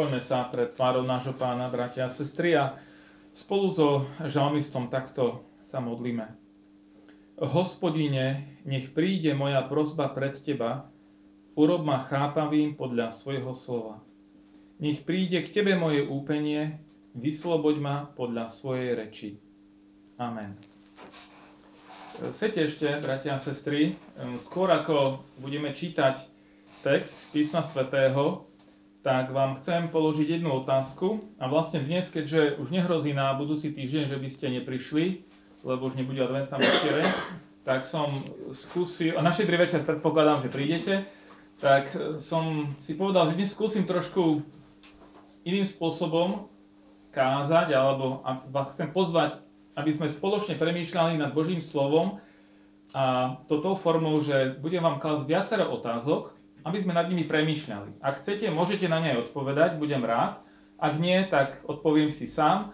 Poďme sa pred tvárou nášho pána, bratia a sestry, a spolu so žalmistom takto sa modlíme. Hospodine, nech príde moja prozba pred Teba, urob ma chápavým podľa svojho slova. Nech príde k Tebe moje úpenie, vysloboď ma podľa svojej reči. Amen. Sete ešte, bratia a sestry, skôr ako budeme čítať text písma svätého, tak vám chcem položiť jednu otázku. A vlastne dnes, keďže už nehrozí na budúci týždeň, že by ste neprišli, lebo už nebude adventná večere, tak som skúsil, a na štedrý večer predpokladám, že prídete, tak som si povedal, že dnes skúsim trošku iným spôsobom kázať, alebo vás chcem pozvať, aby sme spoločne premýšľali nad Božím slovom a to tou formou, že budem vám klásť viacero otázok, aby sme nad nimi premýšľali. Ak chcete, môžete na ne odpovedať, budem rád. Ak nie, tak odpoviem si sám.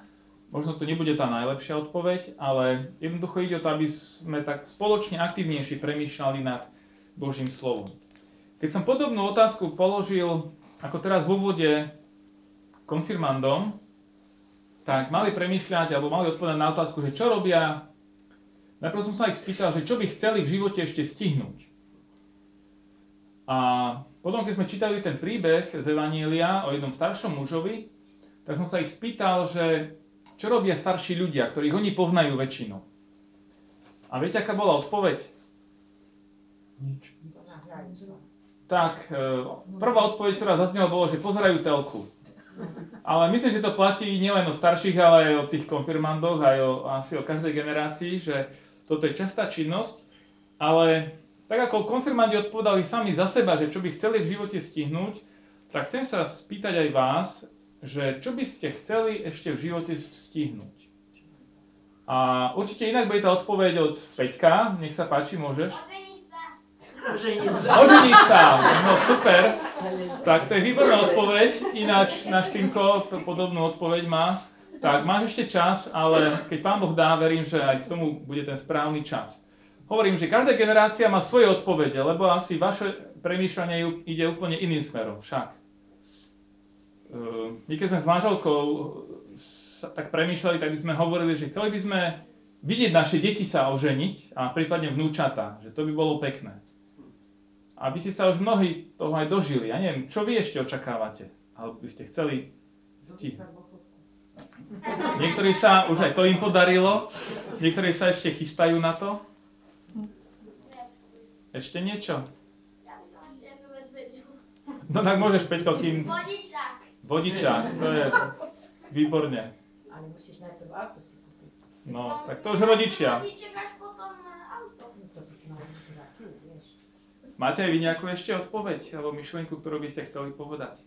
Možno to nebude tá najlepšia odpoveď, ale jednoducho ide o to, aby sme tak spoločne aktívnejšie premýšľali nad Božím slovom. Keď som podobnú otázku položil, ako teraz v úvode, konfirmandom, tak mali premýšľať, alebo mali odpovedať na otázku, že čo robia. Najprv som sa ich spýtal, že čo by chceli v živote ešte stihnúť. A potom, keď sme čítali ten príbeh z Evanielia o jednom staršom mužovi, tak som sa ich spýtal, že čo robia starší ľudia, ktorých oni poznajú väčšinu. A viete, aká bola odpoveď? Nič. Tak, e, prvá odpoveď, ktorá zaznela, bolo, že pozerajú telku. Ale myslím, že to platí nielen o starších, ale aj o tých konfirmandoch, aj o, asi o každej generácii, že toto je častá činnosť, ale tak ako konfirmandi odpovedali sami za seba, že čo by chceli v živote stihnúť, tak chcem sa spýtať aj vás, že čo by ste chceli ešte v živote stihnúť. A určite inak bude tá odpoveď od Peťka. Nech sa páči, môžeš. Oženiť sa. No super. Tak to je výborná odpoveď. Ináč náš Týmko podobnú odpoveď má. Tak máš ešte čas, ale keď Pán Boh dá, verím, že aj k tomu bude ten správny čas. Hovorím, že každá generácia má svoje odpovede, lebo asi vaše premýšľanie ide úplne iným smerom však. Ehm, my keď sme s manželkou tak premýšľali, tak by sme hovorili, že chceli by sme vidieť naše deti sa oženiť a prípadne vnúčata, že to by bolo pekné. A vy ste sa už mnohí toho aj dožili. Ja neviem, čo vy ešte očakávate? Alebo by ste chceli stihnúť? Niektorí sa, už aj to im podarilo, niektorí sa ešte chystajú na to. Ešte niečo? Ja by som ešte jednu vec vedel. No tak môžeš, Peťko, kým... Vodičák. Vodičák, to je výborne. Ale musíš najprv auto si kúpiť. No, tak to už rodičia. Vodičák až potom e, auto. No to by si mal vieš. Máte aj vy nejakú ešte odpoveď alebo myšlienku, ktorú by ste chceli povedať?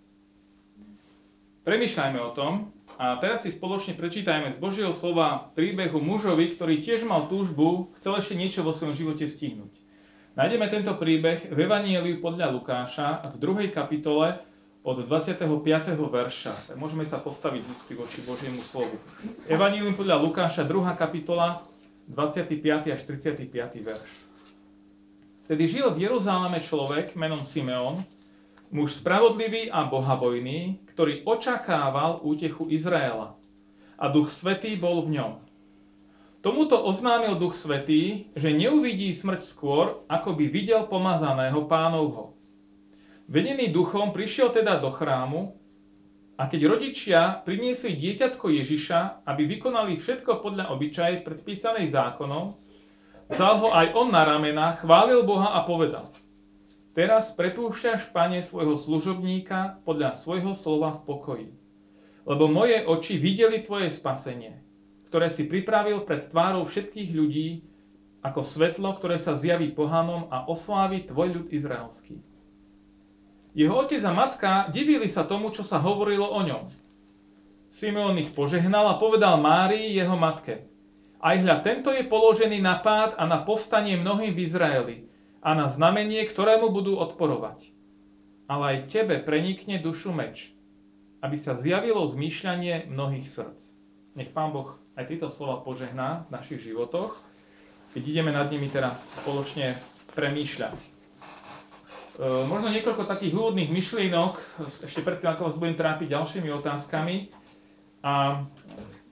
Premýšľajme o tom a teraz si spoločne prečítajme z Božieho slova príbehu mužovi, ktorý tiež mal túžbu, chcel ešte niečo vo svojom živote stihnúť. Nájdeme tento príbeh v Evanieliu podľa Lukáša v 2. kapitole od 25. verša. Tak môžeme sa postaviť z úcty voči Božiemu slovu. Evanielium podľa Lukáša, 2. kapitola, 25. až 35. verš. Vtedy žil v Jeruzaleme človek menom Simeon, muž spravodlivý a bohabojný, ktorý očakával útechu Izraela. A duch svetý bol v ňom. Tomuto oznámil Duch Svetý, že neuvidí smrť skôr, ako by videl pomazaného pánovho. Vedený duchom prišiel teda do chrámu a keď rodičia priniesli dieťatko Ježiša, aby vykonali všetko podľa obyčaje predpísanej zákonom, vzal ho aj on na ramena, chválil Boha a povedal Teraz prepúšťaš, pane, svojho služobníka podľa svojho slova v pokoji. Lebo moje oči videli tvoje spasenie, ktoré si pripravil pred tvárou všetkých ľudí, ako svetlo, ktoré sa zjaví pohanom a oslávi tvoj ľud izraelský. Jeho otec a matka divili sa tomu, čo sa hovorilo o ňom. Simeon ich požehnal a povedal Márii, jeho matke. Aj hľa, tento je položený na pád a na povstanie mnohým v Izraeli a na znamenie, ktorému budú odporovať. Ale aj tebe prenikne dušu meč, aby sa zjavilo zmýšľanie mnohých srdc. Nech Pán Boh aj tieto slova požehná v našich životoch, keď ideme nad nimi teraz spoločne premýšľať. možno niekoľko takých úvodných myšlienok, ešte predtým, ako vás budem trápiť ďalšími otázkami. A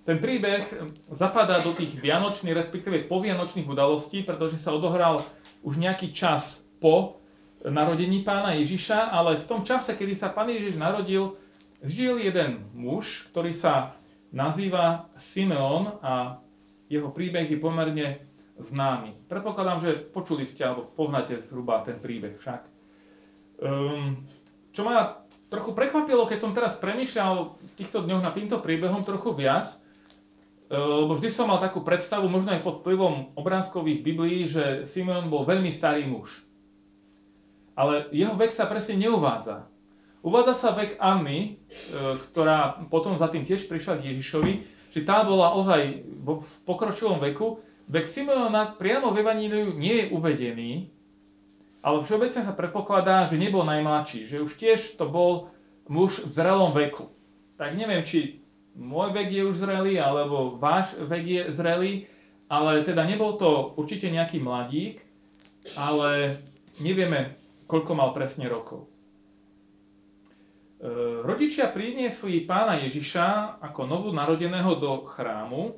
ten príbeh zapadá do tých vianočných, respektíve povianočných udalostí, pretože sa odohral už nejaký čas po narodení pána Ježiša, ale v tom čase, kedy sa pán Ježiš narodil, žil jeden muž, ktorý sa nazýva Simeon a jeho príbeh je pomerne známy. Predpokladám, že počuli ste alebo poznáte zhruba ten príbeh však. Um, čo ma trochu prekvapilo, keď som teraz premýšľal v týchto dňoch nad týmto príbehom trochu viac, Eh, lebo vždy som mal takú predstavu, možno aj pod vplyvom obrázkových biblií, že Simeon bol veľmi starý muž. Ale jeho vek sa presne neuvádza. Uvádza sa vek Anny, eh, ktorá potom za tým tiež prišla k Ježišovi, že tá bola ozaj v pokročilom veku. Vek Simeona priamo v Evaníliu nie je uvedený, ale všeobecne sa predpokladá, že nebol najmladší, že už tiež to bol muž v zrelom veku. Tak neviem, či môj vek je už zrelý, alebo váš vek je zrelý, ale teda nebol to určite nejaký mladík, ale nevieme, koľko mal presne rokov. E, rodičia priniesli pána Ježiša ako novú narodeného do chrámu.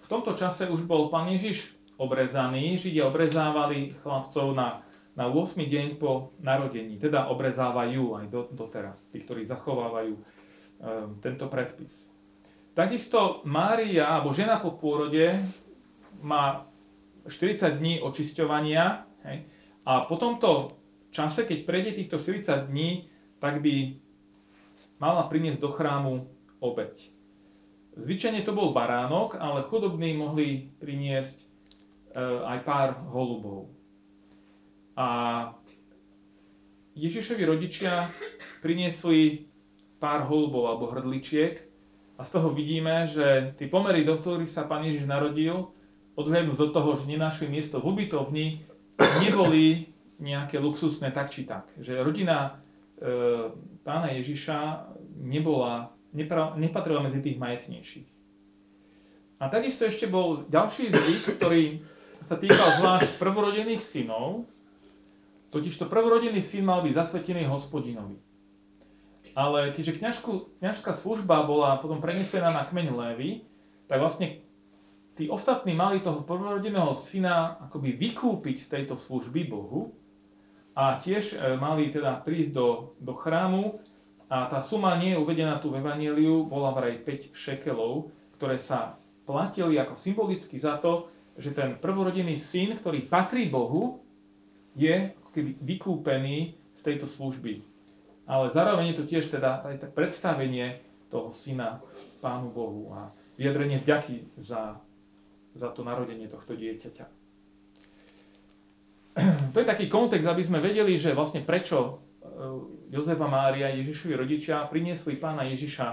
V tomto čase už bol pán Ježiš obrezaný. Židia obrezávali chlapcov na, na 8. deň po narodení. Teda obrezávajú aj do, doteraz, tí, ktorí zachovávajú e, tento predpis. Takisto Mária, alebo žena po pôrode, má 40 dní očisťovania hej, a po tomto čase, keď prejde týchto 40 dní, tak by mala priniesť do chrámu obeď. Zvyčajne to bol baránok, ale chudobní mohli priniesť e, aj pár holubov. A Ježišovi rodičia priniesli pár holubov alebo hrdličiek a z toho vidíme, že tie pomery, do ktorých sa pán Ježiš narodil, odhľadnúť do toho, že nenašli miesto v ubytovni, neboli nejaké luxusné tak či tak. Že rodina pána Ježiša nebola, nepatrila medzi tých majetnejších. A takisto ešte bol ďalší zvyk, ktorý sa týkal zvlášť prvorodených synov, totižto prvorodený syn mal byť zasvetený hospodinovi. Ale keďže kňažku, kňažská služba bola potom prenesená na kmeň Lévy, tak vlastne tí ostatní mali toho prvorodeného syna akoby vykúpiť z tejto služby Bohu a tiež e, mali teda prísť do, do chrámu a tá suma nie je uvedená tu v Evangeliu, bola vraj 5 šekelov, ktoré sa platili ako symbolicky za to, že ten prvorodený syn, ktorý patrí Bohu, je keby vykúpený z tejto služby ale zároveň je to tiež teda aj predstavenie toho syna Pánu Bohu a vyjadrenie vďaky za, za to narodenie tohto dieťaťa. To je taký kontext, aby sme vedeli, že vlastne prečo e, Jozefa Mária, Ježišovi rodičia, priniesli pána Ježiša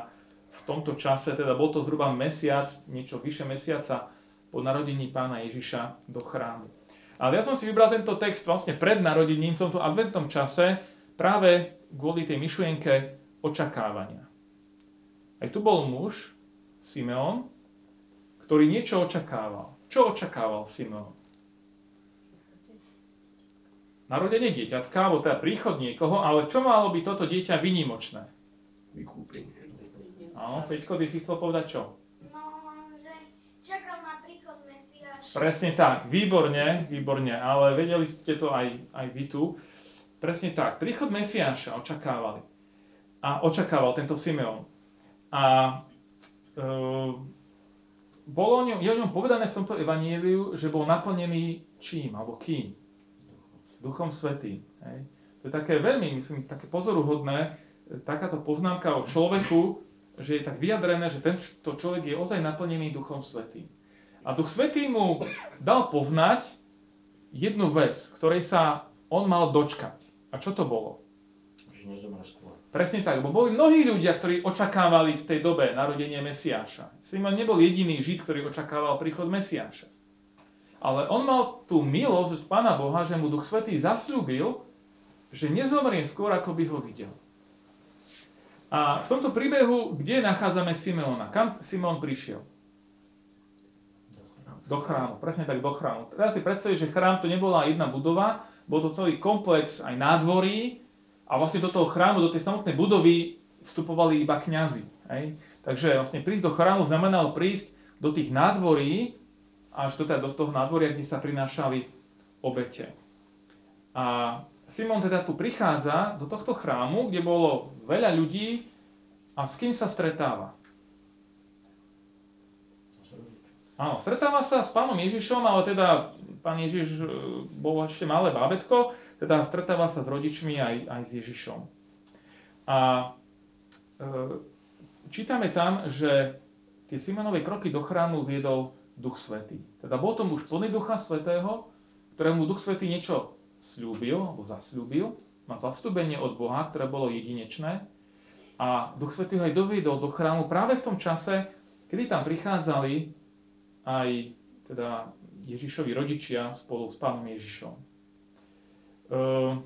v tomto čase, teda bol to zhruba mesiac, niečo vyše mesiaca po narodení pána Ježiša do chrámu. Ale ja som si vybral tento text vlastne pred narodením, v tomto adventnom čase, práve kvôli tej myšlienke očakávania. Aj tu bol muž, Simeon, ktorý niečo očakával. Čo očakával Simeon? Narodenie dieťatka, alebo teda príchod niekoho, ale čo malo byť toto dieťa vynimočné? Vykúpenie. Áno, Peťko, ty si chcel povedať čo? No, že čakal na príchod Mesiáša. Presne tak, výborne, výborne, ale vedeli ste to aj, aj vy tu. Presne tak. Príchod Mesiáša očakávali. A očakával tento Simeon. A e, bolo o ňom, je o ňom povedané v tomto evaníliu, že bol naplnený čím, alebo kým? Duchom Svetým. Hej. To je také veľmi, myslím, také pozoruhodné, takáto poznámka o človeku, že je tak vyjadrené, že tento človek je ozaj naplnený Duchom Svetým. A Duch Svetý mu dal poznať jednu vec, ktorej sa on mal dočkať. A čo to bolo? Presne tak, lebo boli mnohí ľudia, ktorí očakávali v tej dobe narodenie Mesiáša. Simon nebol jediný Žid, ktorý očakával príchod Mesiáša. Ale on mal tú milosť od Pána Boha, že mu Duch Svetý zasľúbil, že nezomrie skôr, ako by ho videl. A v tomto príbehu, kde nachádzame Simeona? Kam Simon prišiel? Do chrámu, presne tak do chrámu. Teraz si predstaviť, že chrám to nebola jedna budova, bol to celý komplex aj nádvorí a vlastne do toho chrámu, do tej samotnej budovy vstupovali iba kňazi. Takže vlastne prísť do chrámu znamenalo prísť do tých nádvorí, až teda do toho nádvoria, kde sa prinášali obete. A Simon teda tu prichádza do tohto chrámu, kde bolo veľa ľudí a s kým sa stretáva? Áno, stretáva sa s pánom Ježišom, ale teda pán Ježiš e, bol ešte malé bábetko, teda stretáva sa s rodičmi aj, aj s Ježišom. A e, čítame tam, že tie Simonové kroky do chrámu viedol Duch Svetý. Teda bol to muž plný Ducha Svetého, ktorému Duch Svetý niečo slúbil, alebo zasľúbil, má zastúbenie od Boha, ktoré bolo jedinečné. A Duch Svetý ho aj doviedol do chrámu práve v tom čase, kedy tam prichádzali aj teda Ježišovi rodičia spolu s pánom Ježišom. Ehm,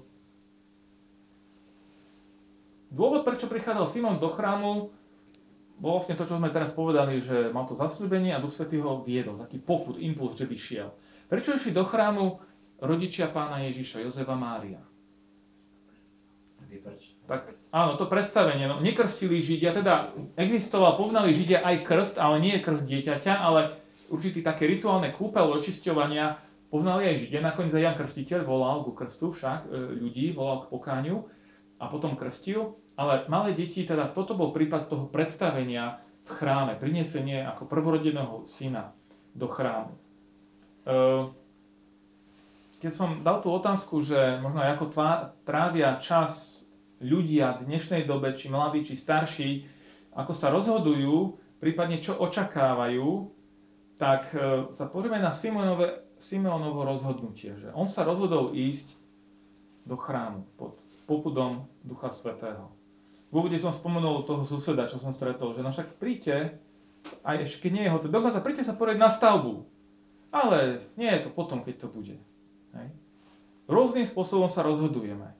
dôvod, prečo prichádzal Simon do chrámu, bolo vlastne to, čo sme teraz povedali, že mal to zasľúbenie a Duch Svetý ho viedol, taký poput, impuls, že by šiel. Prečo išli do chrámu rodičia pána Ježiša, Jozefa Mária? Tak áno, to predstavenie, no, nekrstili Židia, teda existoval, poznali Židia aj krst, ale nie krst dieťaťa, ale určitý také rituálne kúpel očisťovania poznali aj Židia. Nakoniec aj Jan Krstiteľ volal ku krstu však e, ľudí, volal k pokáňu a potom krstil. Ale malé deti, teda toto bol prípad toho predstavenia v chráme, prinesenie ako prvorodeného syna do chrámu. E, keď som dal tú otázku, že možno ako trávia čas ľudia v dnešnej dobe, či mladí, či starší, ako sa rozhodujú, prípadne čo očakávajú, tak e, sa pozrieme na Simeonové, Simeonovo rozhodnutie, že on sa rozhodol ísť do chrámu pod popudom Ducha Svetého. V úvode som spomenul toho suseda, čo som stretol, že no však príďte, aj ešte keď nie je hotel, dokonca príďte sa porieť na stavbu. Ale nie je to potom, keď to bude. Hej. Rôznym spôsobom sa rozhodujeme.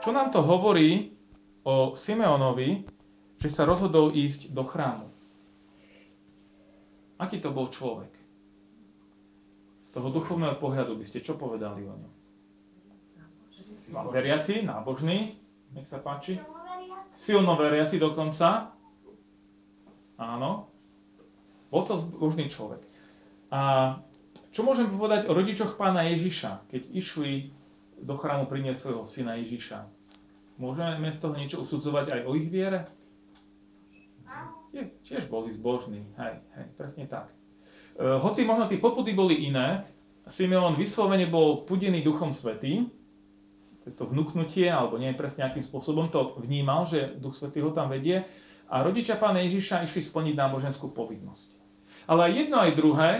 Čo nám to hovorí o Simeonovi, že sa rozhodol ísť do chrámu? Aký to bol človek? Z toho duchovného pohľadu by ste čo povedali o ňom? Veriaci, nábožný, nech sa páči. Silno veriaci dokonca. Áno. Bol to zbožný človek. A čo môžem povedať o rodičoch pána Ježiša, keď išli do chrámu priniesť svojho syna Ježiša? Môžeme z toho niečo usudzovať aj o ich viere? tie, tiež boli zbožní. Hej, hej, presne tak. E, hoci možno tie popudy boli iné, Simeon vyslovene bol pudený Duchom Svetým, cez to vnúknutie, alebo nie presne akým spôsobom to vnímal, že Duch Svetý ho tam vedie. A rodičia pána Ježiša išli splniť náboženskú povinnosť. Ale jedno, aj druhé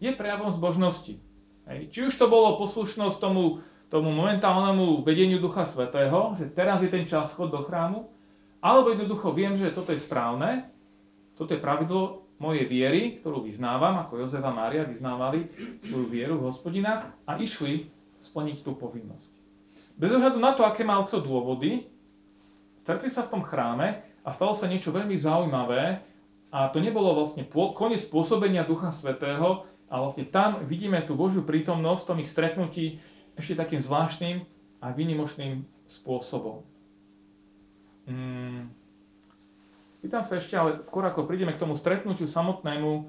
je prejavom zbožnosti. Hej. Či už to bolo poslušnosť tomu, tomu momentálnemu vedeniu Ducha Svetého, že teraz je ten čas chod do chrámu, alebo jednoducho viem, že toto je správne toto je pravidlo mojej viery, ktorú vyznávam, ako Jozefa Mária vyznávali svoju vieru v hospodina a išli splniť tú povinnosť. Bez ohľadu na to, aké mal kto dôvody, stretli sa v tom chráme a stalo sa niečo veľmi zaujímavé a to nebolo vlastne koniec pôsobenia Ducha Svetého, a vlastne tam vidíme tú Božiu prítomnosť v tom ich stretnutí ešte takým zvláštnym a výnimočným spôsobom. Hmm. Pýtam sa ešte, ale skôr ako prídeme k tomu stretnutiu samotnému,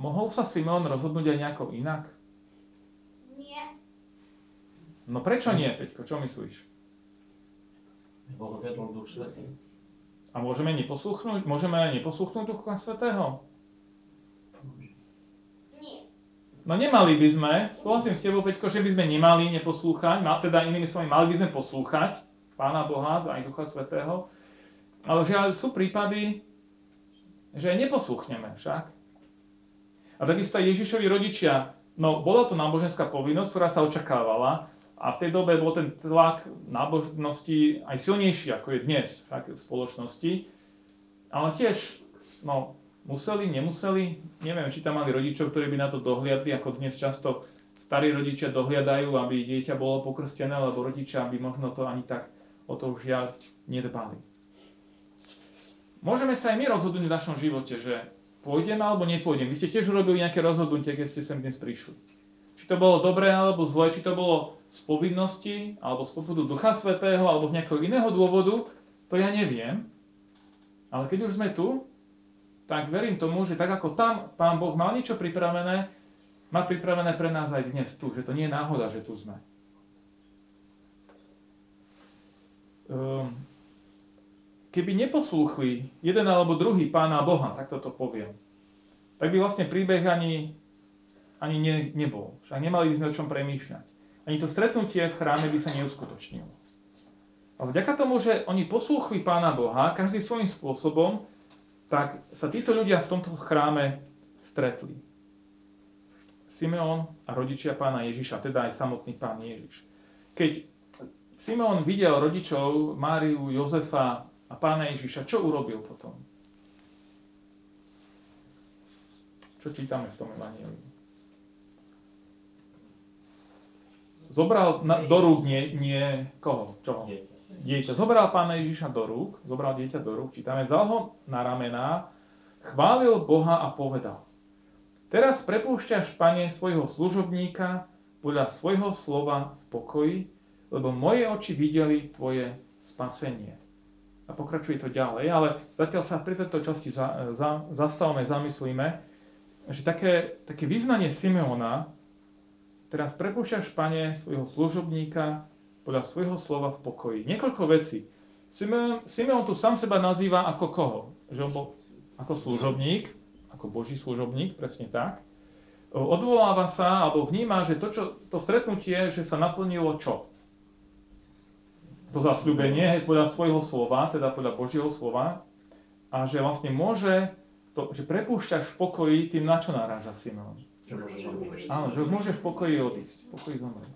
mohol sa Simon rozhodnúť aj nejako inak? No prečo nie, Peťko? Čo myslíš? Boh vedol Duch Svetý. A môžeme neposluchnúť? Môžeme aj neposluchnúť Ducha Svetého? Nie. No nemali by sme, súhlasím s tebou, Peťko, že by sme nemali neposlúchať, teda inými slovami, mali by sme poslúchať Pána Boha, aj Ducha Svetého, ale žiaľ, sú prípady, že aj neposluchneme však. A takisto aj Ježišovi rodičia, no bola to náboženská povinnosť, ktorá sa očakávala a v tej dobe bol ten tlak nábožnosti aj silnejší, ako je dnes však v spoločnosti. Ale tiež, no, museli, nemuseli, neviem, či tam mali rodičov, ktorí by na to dohliadli, ako dnes často starí rodičia dohliadajú, aby dieťa bolo pokrstené, lebo rodičia by možno to ani tak o to už žiaľ nedbali. Môžeme sa aj my rozhodnúť v našom živote, že pôjdem alebo nepôjdem. Vy ste tiež urobili nejaké rozhodnutie, keď ste sem dnes prišli. Či to bolo dobré alebo zlé, či to bolo z povinnosti, alebo z popudu Ducha Svetého, alebo z nejakého iného dôvodu, to ja neviem. Ale keď už sme tu, tak verím tomu, že tak ako tam Pán Boh mal niečo pripravené, má pripravené pre nás aj dnes tu, že to nie je náhoda, že tu sme. Um, keby neposlúchli jeden alebo druhý pána Boha, tak toto poviem, tak by vlastne príbeh ani, ani ne, nebol. Však nemali by sme o čom premýšľať. Ani to stretnutie v chráme by sa neuskutočnilo. Ale vďaka tomu, že oni poslúchli pána Boha, každý svojím spôsobom, tak sa títo ľudia v tomto chráme stretli. Simeon a rodičia pána Ježiša, teda aj samotný pán Ježiš. Keď Simeon videl rodičov Máriu, Jozefa a pána Ježiša, čo urobil potom? Čo čítame v tom evaníliu? Zobral na, do rúk nie, nie koho? Čoho? Dieťa. Zobral pána Ježiša do rúk, zobral dieťa do rúk, čítame, vzal ho na ramená, chválil Boha a povedal. Teraz prepúšťaš, pane, svojho služobníka podľa svojho slova v pokoji, lebo moje oči videli tvoje spasenie. A pokračuje to ďalej, ale zatiaľ sa pri tejto časti za, za, zastavme, zamyslíme, že také, také vyznanie Simeona, teraz prepúšťaš, pane, svojho služobníka podľa svojho slova v pokoji. Niekoľko vecí. Simeon, Simeon tu sám seba nazýva ako koho? Že on bol ako služobník, ako Boží služobník, presne tak. Odvoláva sa, alebo vníma, že to, čo, to stretnutie, že sa naplnilo čo? To zasľubenie podľa svojho slova, teda podľa Božieho slova, a že vlastne môže to, že prepúšťaš v pokoji, tým na čo naráža Simeon? Áno, že môže v pokoji odísť, v pokoji zomrieť.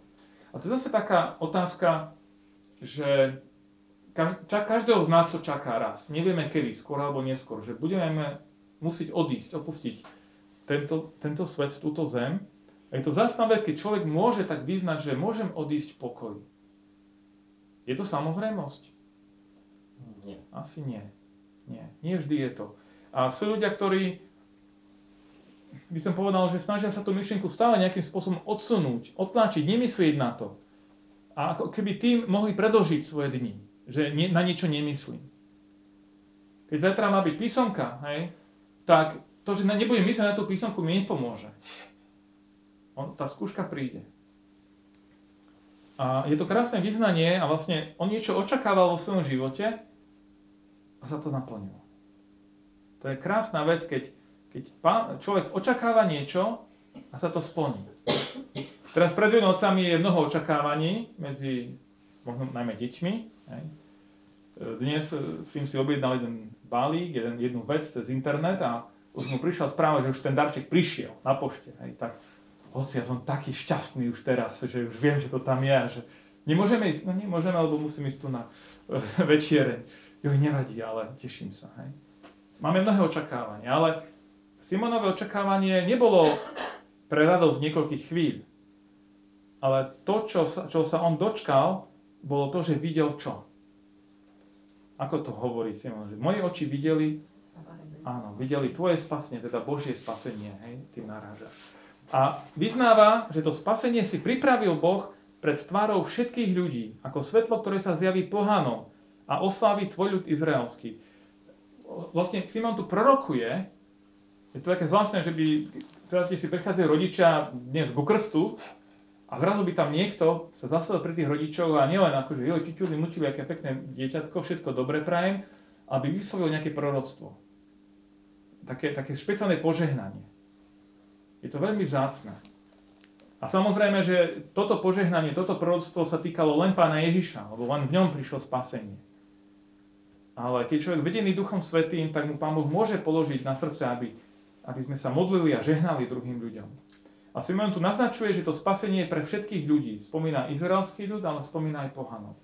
A to je zase taká otázka, že každého z nás to čaká raz. Nevieme kedy, skôr alebo neskôr, že budeme musieť odísť, opustiť tento, tento svet, túto zem. A je to zásnavé, keď človek môže tak vyznať, že môžem odísť v pokoji. Je to samozrejmosť? Nie. Asi nie. Nie. Nie vždy je to. A sú ľudia, ktorí, by som povedal, že snažia sa tú myšlienku stále nejakým spôsobom odsunúť, odtlačiť, nemyslieť na to. A ako keby tým mohli predlžiť svoje dni, že na niečo nemyslím. Keď zajtra má byť písomka, hej, tak to, že nebudem myslieť na tú písomku, mi nepomôže. On, tá skúška príde. A je to krásne vyznanie a vlastne on niečo očakával vo svojom živote a sa to naplnilo. To je krásna vec, keď, keď pán, človek očakáva niečo a sa to splní. Teraz pred Vianocami je mnoho očakávaní medzi možno najmä deťmi. Hej. Dnes si si objednal jeden balík, jeden, jednu vec cez internet a už mu prišla správa, že už ten darček prišiel na pošte. Hej. Tak, hoci ja som taký šťastný už teraz, že už viem, že to tam je že nemôžeme ísť, no nemôžeme, lebo musím ísť tu na večiereň. Jo, nevadí, ale teším sa. Hej. Máme mnohé očakávania, ale Simonové očakávanie nebolo pre radosť niekoľkých chvíľ. Ale to, čo sa, čo sa on dočkal, bolo to, že videl čo? Ako to hovorí Simon? Že moje oči videli, áno, videli tvoje spasenie, teda Božie spasenie, hej, tým naráža. A vyznáva, že to spasenie si pripravil Boh pred tvárou všetkých ľudí, ako svetlo, ktoré sa zjaví pohanom a oslávi tvoj ľud izraelský vlastne Simon tu prorokuje, je to také zvláštne, že by, teraz si prichádzajú rodičia dnes ku krstu a zrazu by tam niekto sa zasadol pri tých rodičov a nielen ako, že joj, ťuťuli, muťuli, aké pekné dieťatko, všetko dobre prajem, aby vyslovil nejaké proroctvo. Také, také špeciálne požehnanie. Je to veľmi vzácne. A samozrejme, že toto požehnanie, toto proroctvo sa týkalo len pána Ježiša, lebo len v ňom prišlo spasenie. Ale keď človek vedený Duchom Svetým, tak mu Pán Boh môže položiť na srdce, aby, aby sme sa modlili a žehnali druhým ľuďom. A Simeon tu naznačuje, že to spasenie je pre všetkých ľudí. Spomína izraelský ľud, ale spomína aj pohanov.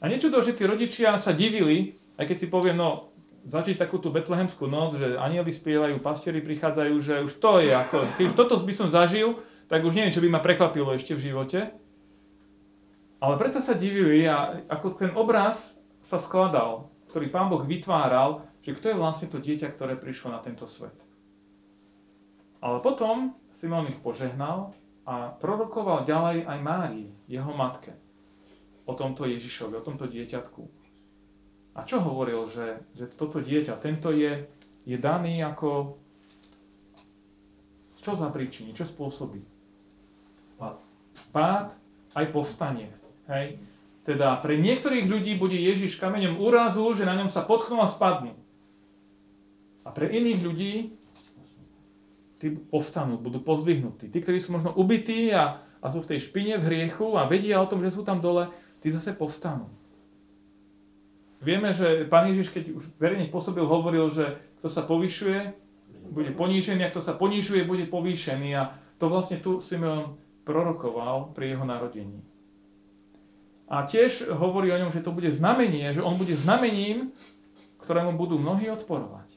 A niečo to, že tí rodičia sa divili, aj keď si poviem, no, zažiť takú tú betlehemskú noc, že anieli spievajú, pastieri prichádzajú, že už to je ako, keď už toto by som zažil, tak už neviem, čo by ma prekvapilo ešte v živote. Ale predsa sa divili a ako ten obraz sa skladal, ktorý Pán Boh vytváral, že kto je vlastne to dieťa, ktoré prišlo na tento svet. Ale potom Simon ich požehnal a prorokoval ďalej aj Márii, jeho matke, o tomto Ježišovi, o tomto dieťatku. A čo hovoril, že, že toto dieťa, tento je, je daný ako... Čo za príčiny, čo spôsobí? Pád. Aj povstanie. Hej? Teda pre niektorých ľudí bude Ježiš kameňom úrazu, že na ňom sa potknú a spadnú. A pre iných ľudí tí povstanú, budú pozvihnutí. Tí, ktorí sú možno ubití a, a sú v tej špine, v hriechu a vedia o tom, že sú tam dole, tí zase povstanú. Vieme, že Pán Ježiš, keď už verejne pôsobil, hovoril, že kto sa povyšuje, bude ponížený, a kto sa ponižuje, bude povýšený. A to vlastne tu Simeon prorokoval pri jeho narodení. A tiež hovorí o ňom, že to bude znamenie, že on bude znamením, ktorému budú mnohí odporovať.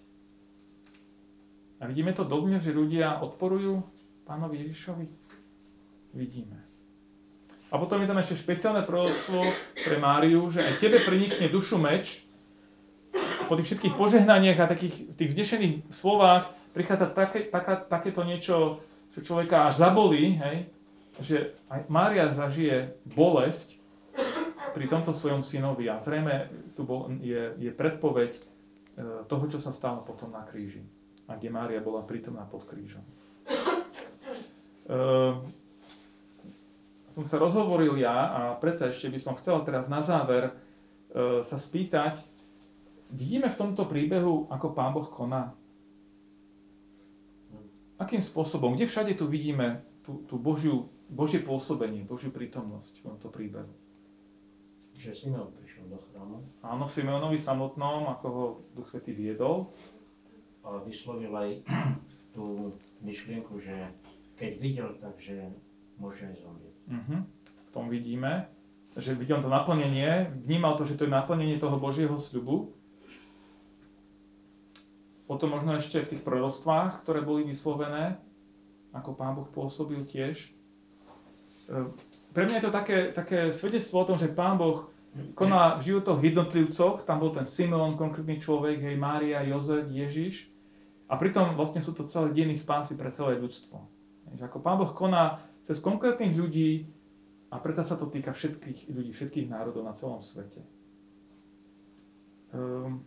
A vidíme to dodnes, že ľudia odporujú pánovi Ježišovi? Vidíme. A potom je tam ešte špeciálne proroctvo pre Máriu, že aj tebe prenikne dušu meč. Po tých všetkých požehnaniach a takých tých vzdešených slovách prichádza také, taká, takéto niečo, čo človeka až zabolí, hej? že aj Mária zažije bolesť pri tomto svojom synovi a zrejme tu bol, je, je predpoveď e, toho, čo sa stalo potom na kríži a kde Mária bola prítomná pod krížom. Uh, som sa rozhovoril ja a predsa ešte by som chcel teraz na záver uh, sa spýtať, vidíme v tomto príbehu, ako Pán Boh koná? Akým spôsobom? Kde všade tu vidíme tú, tú Božiu, Božie pôsobenie, Božiu prítomnosť v tomto príbehu? Že Simeon prišiel do chrámu Áno, v Simeonovi samotnom, ako ho Duch Svetý viedol, vyslovil aj tú myšlienku, že keď videl, takže môže aj zomrieť. Uh-huh. V tom vidíme, že videl to naplnenie, vnímal to, že to je naplnenie toho Božieho sľubu. Potom možno ešte v tých proroctvách, ktoré boli vyslovené, ako Pán Boh pôsobil tiež. E, pre mňa je to také, také svedectvo o tom, že Pán Boh koná v životoch jednotlivcoch, tam bol ten Simon, konkrétny človek, hej, Mária, Jozef, Ježiš, a pritom vlastne sú to celé dejiny spásy pre celé ľudstvo. Že ako Pán Boh koná cez konkrétnych ľudí a preto sa to týka všetkých ľudí, všetkých národov na celom svete. Um,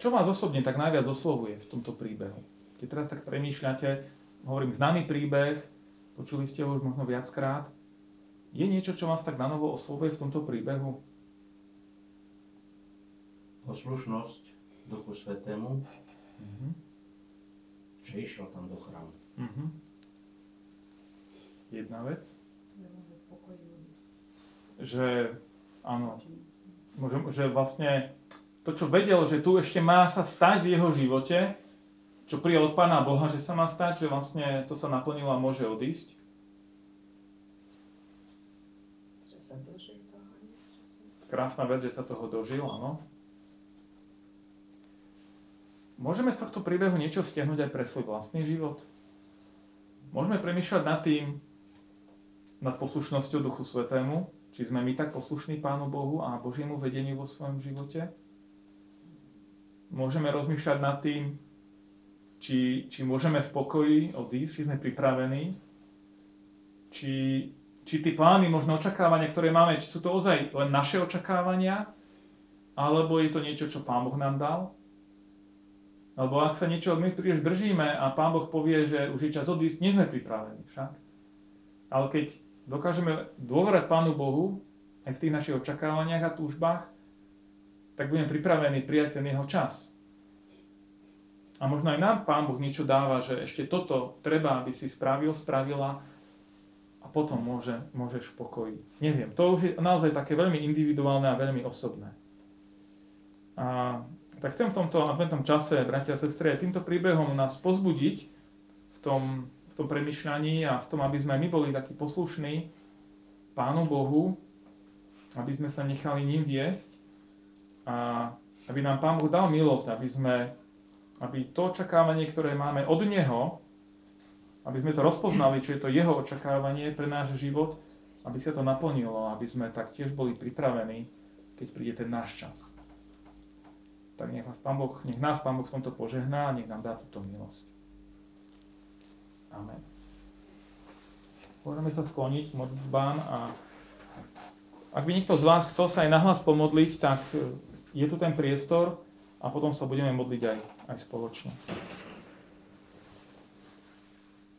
čo vás osobne tak najviac oslovuje v tomto príbehu? Keď teraz tak premýšľate, hovorím známy príbeh, počuli ste ho už možno viackrát, je niečo, čo vás tak na novo oslovuje v tomto príbehu? Poslušnosť Duchu Svetému Uh-huh. Že išiel tam do chrámu. Uh-huh. Jedna vec. Že, áno, že vlastne to, čo vedel, že tu ešte má sa stať v jeho živote, čo prijal od Pána Boha, že sa má stať, že vlastne to sa naplnilo a môže odísť. Krásna vec, že sa toho dožil, áno. Môžeme z tohto príbehu niečo stiahnuť aj pre svoj vlastný život? Môžeme premýšľať nad tým, nad poslušnosťou Duchu Svetému, či sme my tak poslušní Pánu Bohu a Božiemu vedeniu vo svojom živote? Môžeme rozmýšľať nad tým, či, či môžeme v pokoji odísť, či sme pripravení, či, či tie plány, možno očakávania, ktoré máme, či sú to ozaj len naše očakávania, alebo je to niečo, čo Pán Boh nám dal, lebo ak sa niečo my príliš držíme a Pán Boh povie, že už je čas odísť, nie sme pripravení však. Ale keď dokážeme dôverať Pánu Bohu aj v tých našich očakávaniach a túžbách, tak budeme pripravení prijať ten jeho čas. A možno aj nám Pán Boh niečo dáva, že ešte toto treba, aby si spravil, spravila a potom môže, môžeš v pokoji. Neviem, to už je naozaj také veľmi individuálne a veľmi osobné. A tak chcem v tomto adventnom čase, bratia a sestry, aj týmto príbehom nás pozbudiť v tom, v tom premyšľaní a v tom, aby sme my boli takí poslušní Pánu Bohu, aby sme sa nechali ním viesť a aby nám Pán Boh dal milosť, aby sme aby to očakávanie, ktoré máme od Neho, aby sme to rozpoznali, čo je to Jeho očakávanie pre náš život, aby sa to naplnilo, aby sme tak tiež boli pripravení, keď príde ten náš čas tak nech, vás Pán boh, nech nás Pán Boh v tomto požehná a nech nám dá túto milosť. Amen. Môžeme sa skloniť modlitbám a ak by niekto z vás chcel sa aj nahlas pomodliť, tak e, je tu ten priestor a potom sa budeme modliť aj, aj spoločne.